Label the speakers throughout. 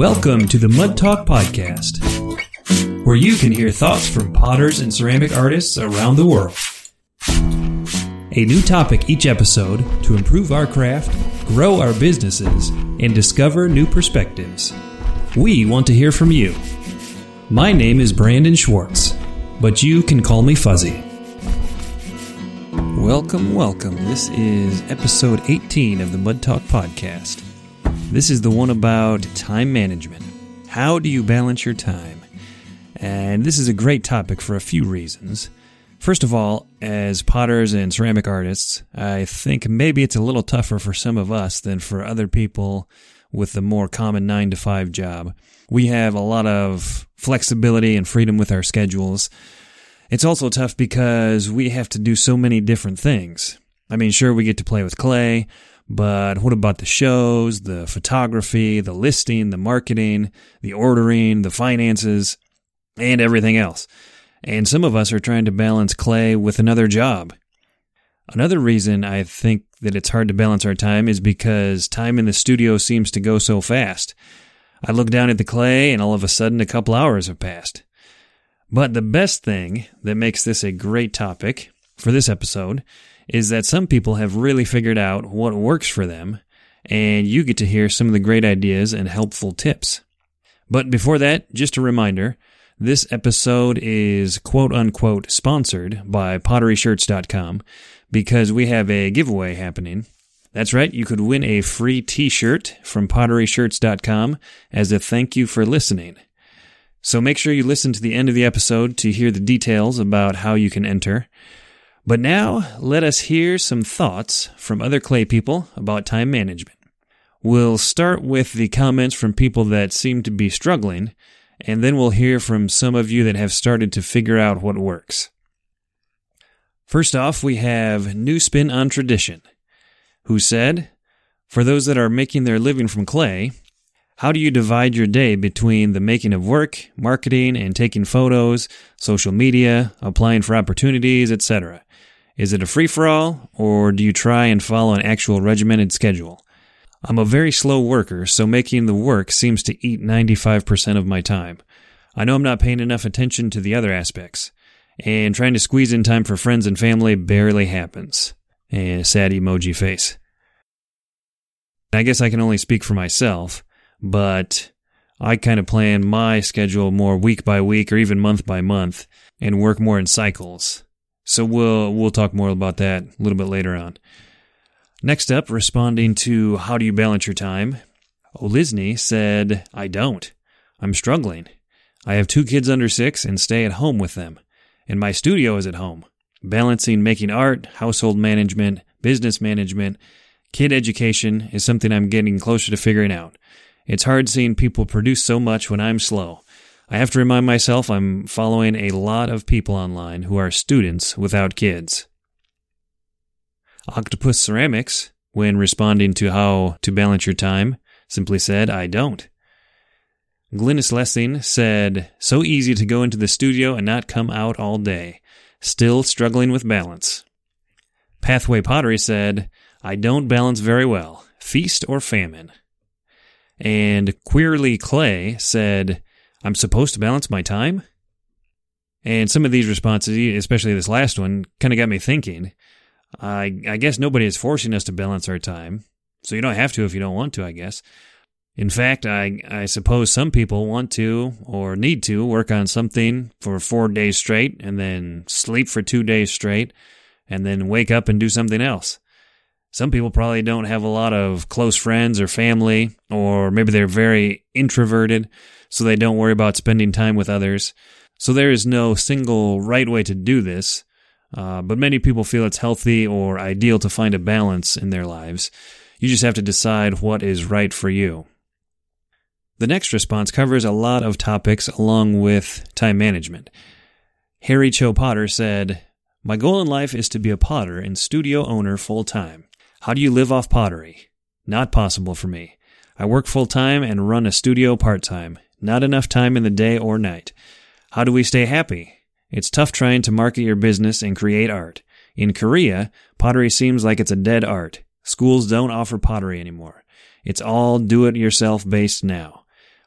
Speaker 1: Welcome to the Mud Talk Podcast, where you can hear thoughts from potters and ceramic artists around the world. A new topic each episode to improve our craft, grow our businesses, and discover new perspectives. We want to hear from you. My name is Brandon Schwartz, but you can call me Fuzzy. Welcome, welcome. This is episode 18 of the Mud Talk Podcast. This is the one about time management. How do you balance your time? And this is a great topic for a few reasons. First of all, as potters and ceramic artists, I think maybe it's a little tougher for some of us than for other people with the more common 9 to 5 job. We have a lot of flexibility and freedom with our schedules. It's also tough because we have to do so many different things. I mean, sure, we get to play with clay, but what about the shows, the photography, the listing, the marketing, the ordering, the finances, and everything else? And some of us are trying to balance clay with another job. Another reason I think that it's hard to balance our time is because time in the studio seems to go so fast. I look down at the clay and all of a sudden a couple hours have passed. But the best thing that makes this a great topic for this episode is that some people have really figured out what works for them, and you get to hear some of the great ideas and helpful tips. But before that, just a reminder this episode is quote unquote sponsored by potteryshirts.com because we have a giveaway happening. That's right, you could win a free t shirt from potteryshirts.com as a thank you for listening. So make sure you listen to the end of the episode to hear the details about how you can enter. But now, let us hear some thoughts from other clay people about time management. We'll start with the comments from people that seem to be struggling, and then we'll hear from some of you that have started to figure out what works. First off, we have New Spin on Tradition, who said, For those that are making their living from clay, how do you divide your day between the making of work, marketing and taking photos, social media, applying for opportunities, etc.? Is it a free for all, or do you try and follow an actual regimented schedule? I'm a very slow worker, so making the work seems to eat 95% of my time. I know I'm not paying enough attention to the other aspects, and trying to squeeze in time for friends and family barely happens. And sad emoji face. I guess I can only speak for myself, but I kind of plan my schedule more week by week or even month by month and work more in cycles. So we'll we'll talk more about that a little bit later on. Next up, responding to how do you balance your time? Olizny said, I don't. I'm struggling. I have two kids under six and stay at home with them. And my studio is at home. Balancing making art, household management, business management, kid education is something I'm getting closer to figuring out. It's hard seeing people produce so much when I'm slow. I have to remind myself I'm following a lot of people online who are students without kids. Octopus Ceramics, when responding to how to balance your time, simply said, I don't. Glynis Lessing said, So easy to go into the studio and not come out all day. Still struggling with balance. Pathway Pottery said, I don't balance very well. Feast or famine. And Queerly Clay said, I'm supposed to balance my time? And some of these responses, especially this last one, kind of got me thinking. I, I guess nobody is forcing us to balance our time, so you don't have to if you don't want to, I guess. In fact, I, I suppose some people want to or need to work on something for four days straight and then sleep for two days straight and then wake up and do something else. Some people probably don't have a lot of close friends or family, or maybe they're very introverted so they don't worry about spending time with others. So there is no single right way to do this, uh, but many people feel it's healthy or ideal to find a balance in their lives. You just have to decide what is right for you. The next response covers a lot of topics along with time management. Harry Cho Potter said, My goal in life is to be a potter and studio owner full time. How do you live off pottery? Not possible for me. I work full time and run a studio part time. Not enough time in the day or night. How do we stay happy? It's tough trying to market your business and create art. In Korea, pottery seems like it's a dead art. Schools don't offer pottery anymore. It's all do it yourself based now.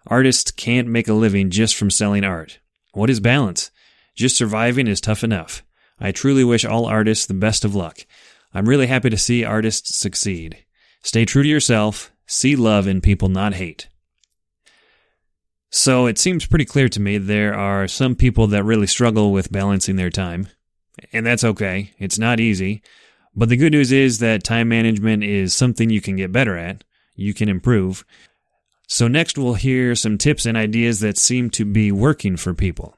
Speaker 1: Artists can't make a living just from selling art. What is balance? Just surviving is tough enough. I truly wish all artists the best of luck. I'm really happy to see artists succeed. Stay true to yourself. See love in people, not hate. So it seems pretty clear to me there are some people that really struggle with balancing their time. And that's okay. It's not easy. But the good news is that time management is something you can get better at. You can improve. So next we'll hear some tips and ideas that seem to be working for people.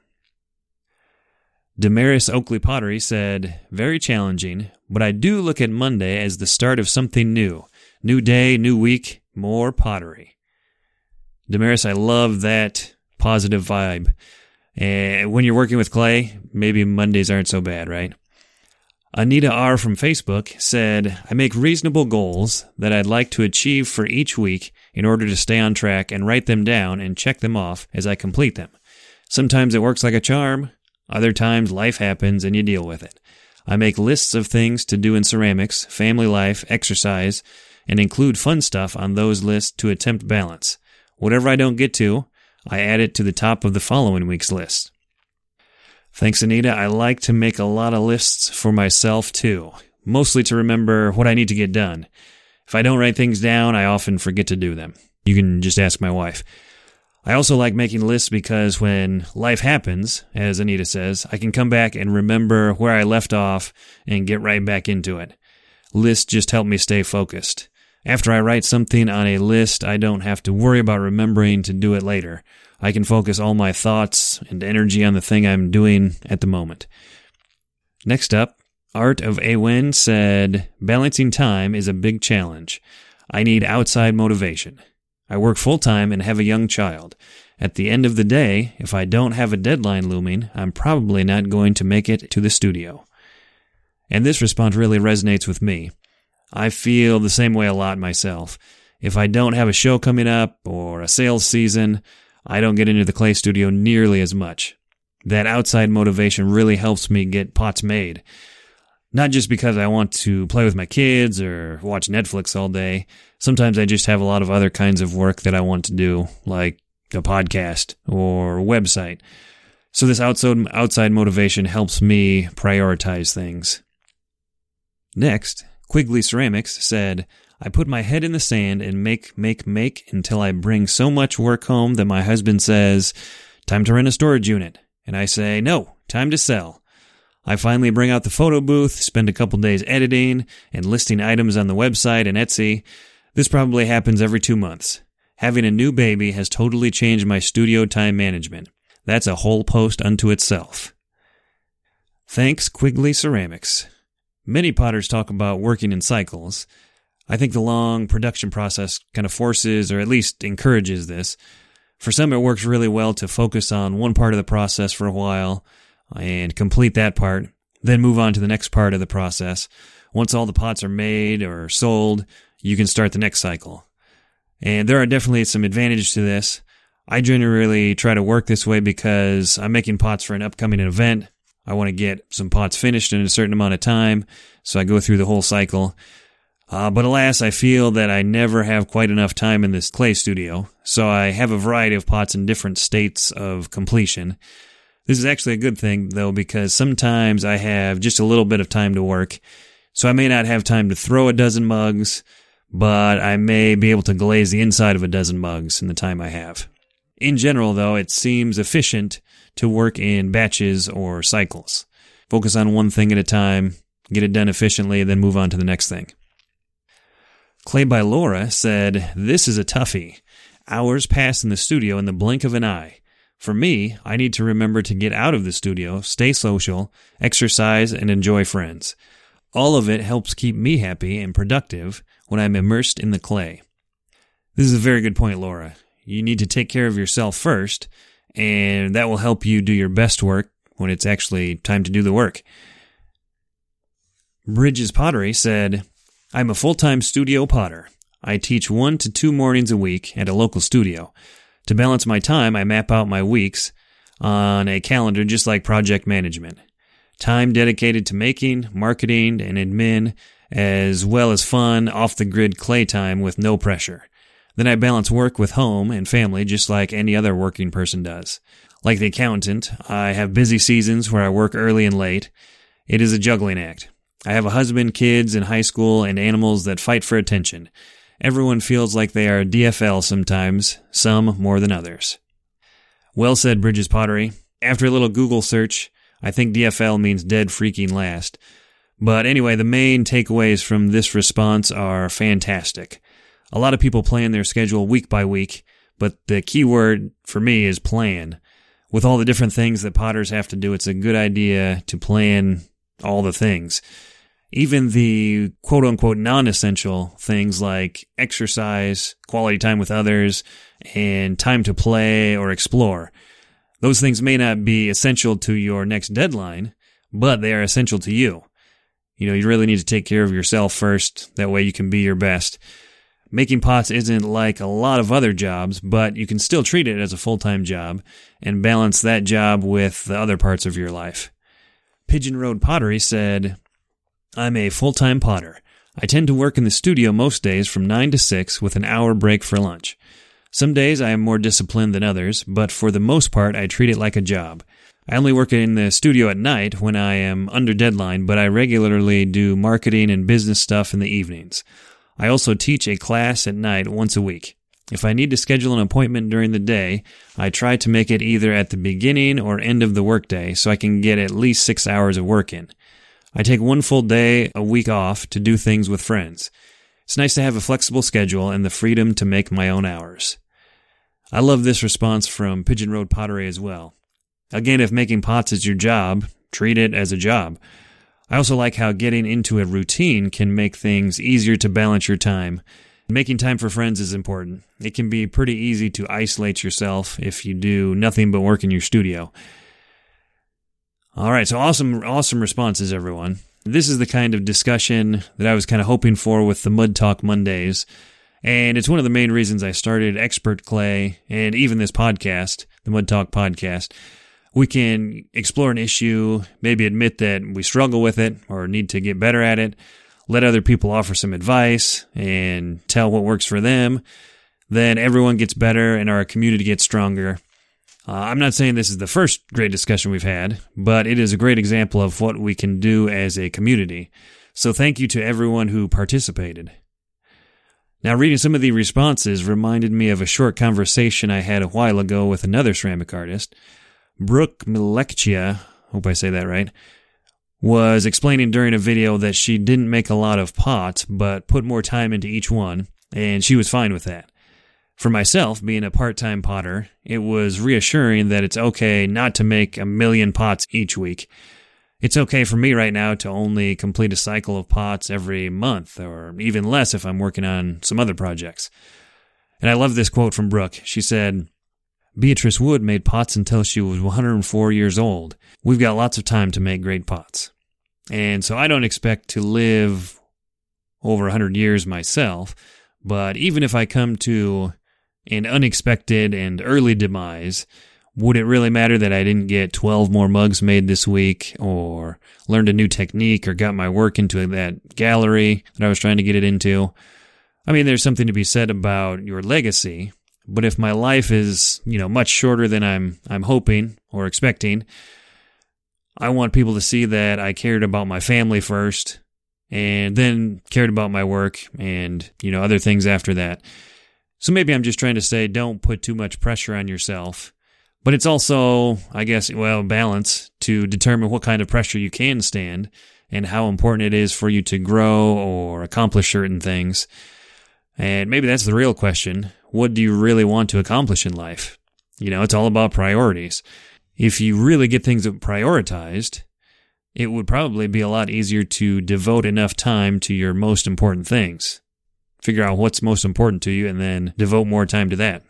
Speaker 1: Damaris Oakley Pottery said, Very challenging, but I do look at Monday as the start of something new. New day, new week, more pottery. Damaris, I love that positive vibe. And when you're working with clay, maybe Mondays aren't so bad, right? Anita R. from Facebook said, I make reasonable goals that I'd like to achieve for each week in order to stay on track and write them down and check them off as I complete them. Sometimes it works like a charm, other times life happens and you deal with it. I make lists of things to do in ceramics, family life, exercise, and include fun stuff on those lists to attempt balance. Whatever I don't get to, I add it to the top of the following week's list. Thanks, Anita. I like to make a lot of lists for myself too, mostly to remember what I need to get done. If I don't write things down, I often forget to do them. You can just ask my wife. I also like making lists because when life happens, as Anita says, I can come back and remember where I left off and get right back into it. Lists just help me stay focused. After I write something on a list, I don't have to worry about remembering to do it later. I can focus all my thoughts and energy on the thing I'm doing at the moment. Next up, Art of Awen said, Balancing time is a big challenge. I need outside motivation. I work full time and have a young child. At the end of the day, if I don't have a deadline looming, I'm probably not going to make it to the studio. And this response really resonates with me. I feel the same way a lot myself. If I don't have a show coming up or a sales season, I don't get into the clay studio nearly as much. That outside motivation really helps me get pots made. Not just because I want to play with my kids or watch Netflix all day. Sometimes I just have a lot of other kinds of work that I want to do, like a podcast or a website. So this outside outside motivation helps me prioritize things. Next, Quigley Ceramics said, I put my head in the sand and make, make, make until I bring so much work home that my husband says, Time to rent a storage unit. And I say, No, time to sell. I finally bring out the photo booth, spend a couple days editing and listing items on the website and Etsy. This probably happens every two months. Having a new baby has totally changed my studio time management. That's a whole post unto itself. Thanks, Quigley Ceramics. Many potters talk about working in cycles. I think the long production process kind of forces or at least encourages this. For some, it works really well to focus on one part of the process for a while and complete that part, then move on to the next part of the process. Once all the pots are made or sold, you can start the next cycle. And there are definitely some advantages to this. I generally try to work this way because I'm making pots for an upcoming event I want to get some pots finished in a certain amount of time, so I go through the whole cycle. Uh, but alas, I feel that I never have quite enough time in this clay studio, so I have a variety of pots in different states of completion. This is actually a good thing, though, because sometimes I have just a little bit of time to work, so I may not have time to throw a dozen mugs, but I may be able to glaze the inside of a dozen mugs in the time I have. In general, though, it seems efficient to work in batches or cycles. Focus on one thing at a time, get it done efficiently, then move on to the next thing. Clay by Laura said, This is a toughie. Hours pass in the studio in the blink of an eye. For me, I need to remember to get out of the studio, stay social, exercise, and enjoy friends. All of it helps keep me happy and productive when I'm immersed in the clay. This is a very good point, Laura. You need to take care of yourself first, and that will help you do your best work when it's actually time to do the work. Bridges Pottery said, I'm a full time studio potter. I teach one to two mornings a week at a local studio. To balance my time, I map out my weeks on a calendar just like project management. Time dedicated to making, marketing, and admin, as well as fun, off the grid clay time with no pressure. Then I balance work with home and family just like any other working person does. Like the accountant, I have busy seasons where I work early and late. It is a juggling act. I have a husband, kids in high school, and animals that fight for attention. Everyone feels like they are DFL sometimes, some more than others. Well said, Bridges Pottery. After a little Google search, I think DFL means dead freaking last. But anyway, the main takeaways from this response are fantastic. A lot of people plan their schedule week by week, but the key word for me is plan. With all the different things that potters have to do, it's a good idea to plan all the things. Even the quote unquote non essential things like exercise, quality time with others, and time to play or explore. Those things may not be essential to your next deadline, but they are essential to you. You know, you really need to take care of yourself first. That way you can be your best. Making pots isn't like a lot of other jobs, but you can still treat it as a full time job and balance that job with the other parts of your life. Pigeon Road Pottery said, I'm a full time potter. I tend to work in the studio most days from 9 to 6 with an hour break for lunch. Some days I am more disciplined than others, but for the most part I treat it like a job. I only work in the studio at night when I am under deadline, but I regularly do marketing and business stuff in the evenings. I also teach a class at night once a week. If I need to schedule an appointment during the day, I try to make it either at the beginning or end of the workday so I can get at least six hours of work in. I take one full day a week off to do things with friends. It's nice to have a flexible schedule and the freedom to make my own hours. I love this response from Pigeon Road Pottery as well. Again, if making pots is your job, treat it as a job. I also like how getting into a routine can make things easier to balance your time. Making time for friends is important. It can be pretty easy to isolate yourself if you do nothing but work in your studio. All right, so awesome, awesome responses, everyone. This is the kind of discussion that I was kind of hoping for with the Mud Talk Mondays. And it's one of the main reasons I started Expert Clay and even this podcast, the Mud Talk podcast we can explore an issue, maybe admit that we struggle with it or need to get better at it, let other people offer some advice and tell what works for them. Then everyone gets better and our community gets stronger. Uh, I'm not saying this is the first great discussion we've had, but it is a great example of what we can do as a community. So thank you to everyone who participated. Now, reading some of the responses reminded me of a short conversation I had a while ago with another ceramic artist. Brooke Milekchia, hope I say that right, was explaining during a video that she didn't make a lot of pots, but put more time into each one, and she was fine with that. For myself, being a part time potter, it was reassuring that it's okay not to make a million pots each week. It's okay for me right now to only complete a cycle of pots every month, or even less if I'm working on some other projects. And I love this quote from Brooke. She said, Beatrice Wood made pots until she was 104 years old. We've got lots of time to make great pots. And so I don't expect to live over 100 years myself, but even if I come to an unexpected and early demise, would it really matter that I didn't get 12 more mugs made this week or learned a new technique or got my work into that gallery that I was trying to get it into? I mean, there's something to be said about your legacy, but if my life is, you know, much shorter than I'm I'm hoping or expecting, I want people to see that I cared about my family first and then cared about my work and, you know, other things after that. So maybe I'm just trying to say don't put too much pressure on yourself. But it's also, I guess, well, balance to determine what kind of pressure you can stand and how important it is for you to grow or accomplish certain things. And maybe that's the real question what do you really want to accomplish in life? You know, it's all about priorities. If you really get things prioritized, it would probably be a lot easier to devote enough time to your most important things. Figure out what's most important to you and then devote more time to that.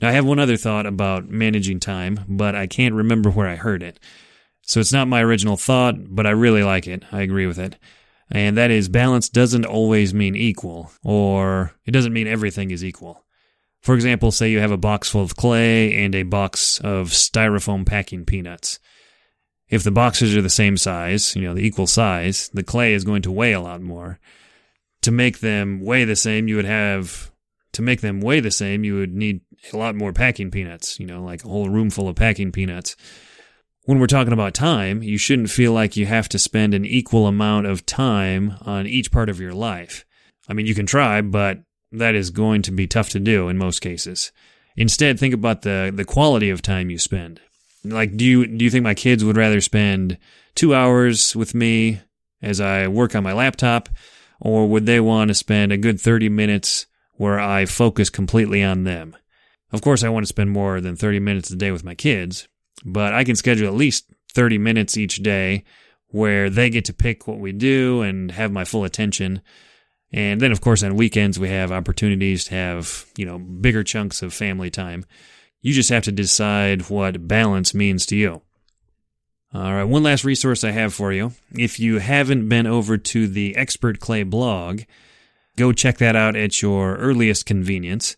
Speaker 1: Now, I have one other thought about managing time, but I can't remember where I heard it. So it's not my original thought, but I really like it. I agree with it. And that is balance doesn't always mean equal, or it doesn't mean everything is equal. For example, say you have a box full of clay and a box of styrofoam packing peanuts. If the boxes are the same size, you know, the equal size, the clay is going to weigh a lot more. To make them weigh the same, you would have to make them weigh the same, you would need a lot more packing peanuts, you know, like a whole room full of packing peanuts. When we're talking about time, you shouldn't feel like you have to spend an equal amount of time on each part of your life. I mean, you can try, but that is going to be tough to do in most cases. Instead, think about the, the quality of time you spend. Like, do you, do you think my kids would rather spend two hours with me as I work on my laptop, or would they want to spend a good 30 minutes where I focus completely on them? Of course, I want to spend more than 30 minutes a day with my kids, but I can schedule at least 30 minutes each day where they get to pick what we do and have my full attention. And then, of course, on weekends, we have opportunities to have, you know, bigger chunks of family time. You just have to decide what balance means to you. All right, one last resource I have for you. If you haven't been over to the Expert Clay blog, go check that out at your earliest convenience.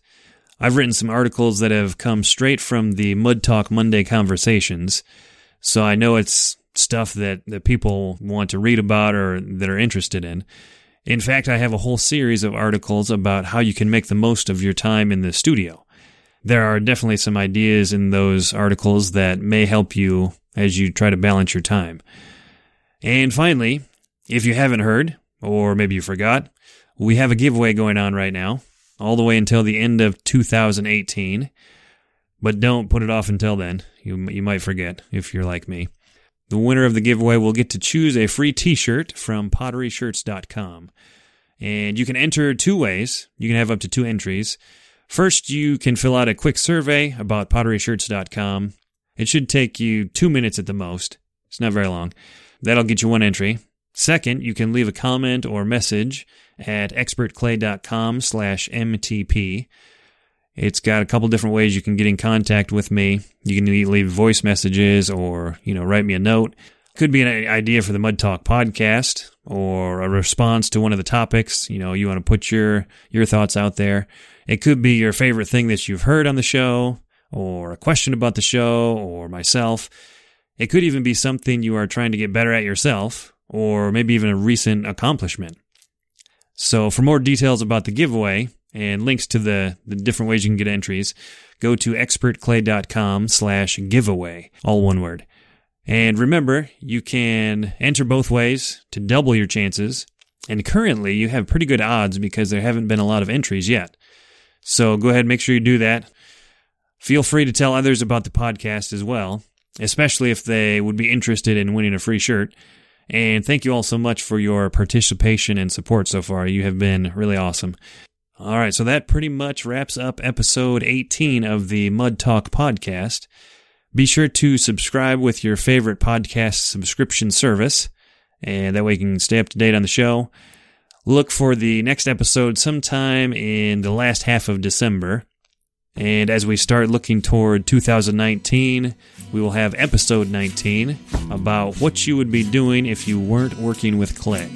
Speaker 1: I've written some articles that have come straight from the Mud Talk Monday conversations, so I know it's stuff that, that people want to read about or that are interested in. In fact, I have a whole series of articles about how you can make the most of your time in the studio. There are definitely some ideas in those articles that may help you as you try to balance your time. And finally, if you haven't heard, or maybe you forgot, we have a giveaway going on right now all the way until the end of 2018. But don't put it off until then. You, you might forget if you're like me. The winner of the giveaway will get to choose a free t shirt from potteryshirts.com. And you can enter two ways. You can have up to two entries. First, you can fill out a quick survey about potteryshirts.com. It should take you two minutes at the most. It's not very long. That'll get you one entry. Second, you can leave a comment or message at expertclay.com slash MTP. It's got a couple different ways you can get in contact with me. You can leave voice messages or, you know, write me a note. Could be an idea for the Mud Talk podcast or a response to one of the topics. You know, you want to put your, your thoughts out there. It could be your favorite thing that you've heard on the show or a question about the show or myself. It could even be something you are trying to get better at yourself or maybe even a recent accomplishment. So for more details about the giveaway and links to the, the different ways you can get entries, go to expertclay.com slash giveaway, all one word. And remember, you can enter both ways to double your chances. And currently, you have pretty good odds because there haven't been a lot of entries yet. So go ahead and make sure you do that. Feel free to tell others about the podcast as well, especially if they would be interested in winning a free shirt. And thank you all so much for your participation and support so far. You have been really awesome. All right, so that pretty much wraps up episode 18 of the Mud Talk podcast. Be sure to subscribe with your favorite podcast subscription service, and that way you can stay up to date on the show. Look for the next episode sometime in the last half of December. And as we start looking toward 2019, we will have episode 19 about what you would be doing if you weren't working with clay.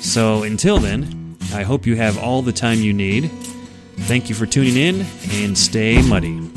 Speaker 1: So until then, I hope you have all the time you need. Thank you for tuning in and stay muddy.